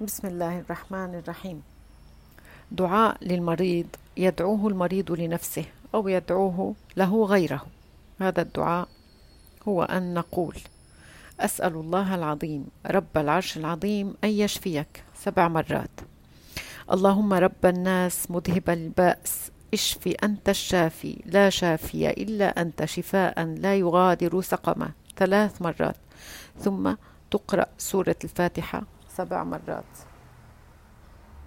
بسم الله الرحمن الرحيم. دعاء للمريض يدعوه المريض لنفسه أو يدعوه له غيره. هذا الدعاء هو أن نقول أسأل الله العظيم رب العرش العظيم أن يشفيك. سبع مرات. اللهم رب الناس مذهب البأس. اشف أنت الشافي لا شافي إلا أنت. شفاء لا يغادر سقما. ثلاث مرات. ثم تقرأ سورة الفاتحة. سبع مرات.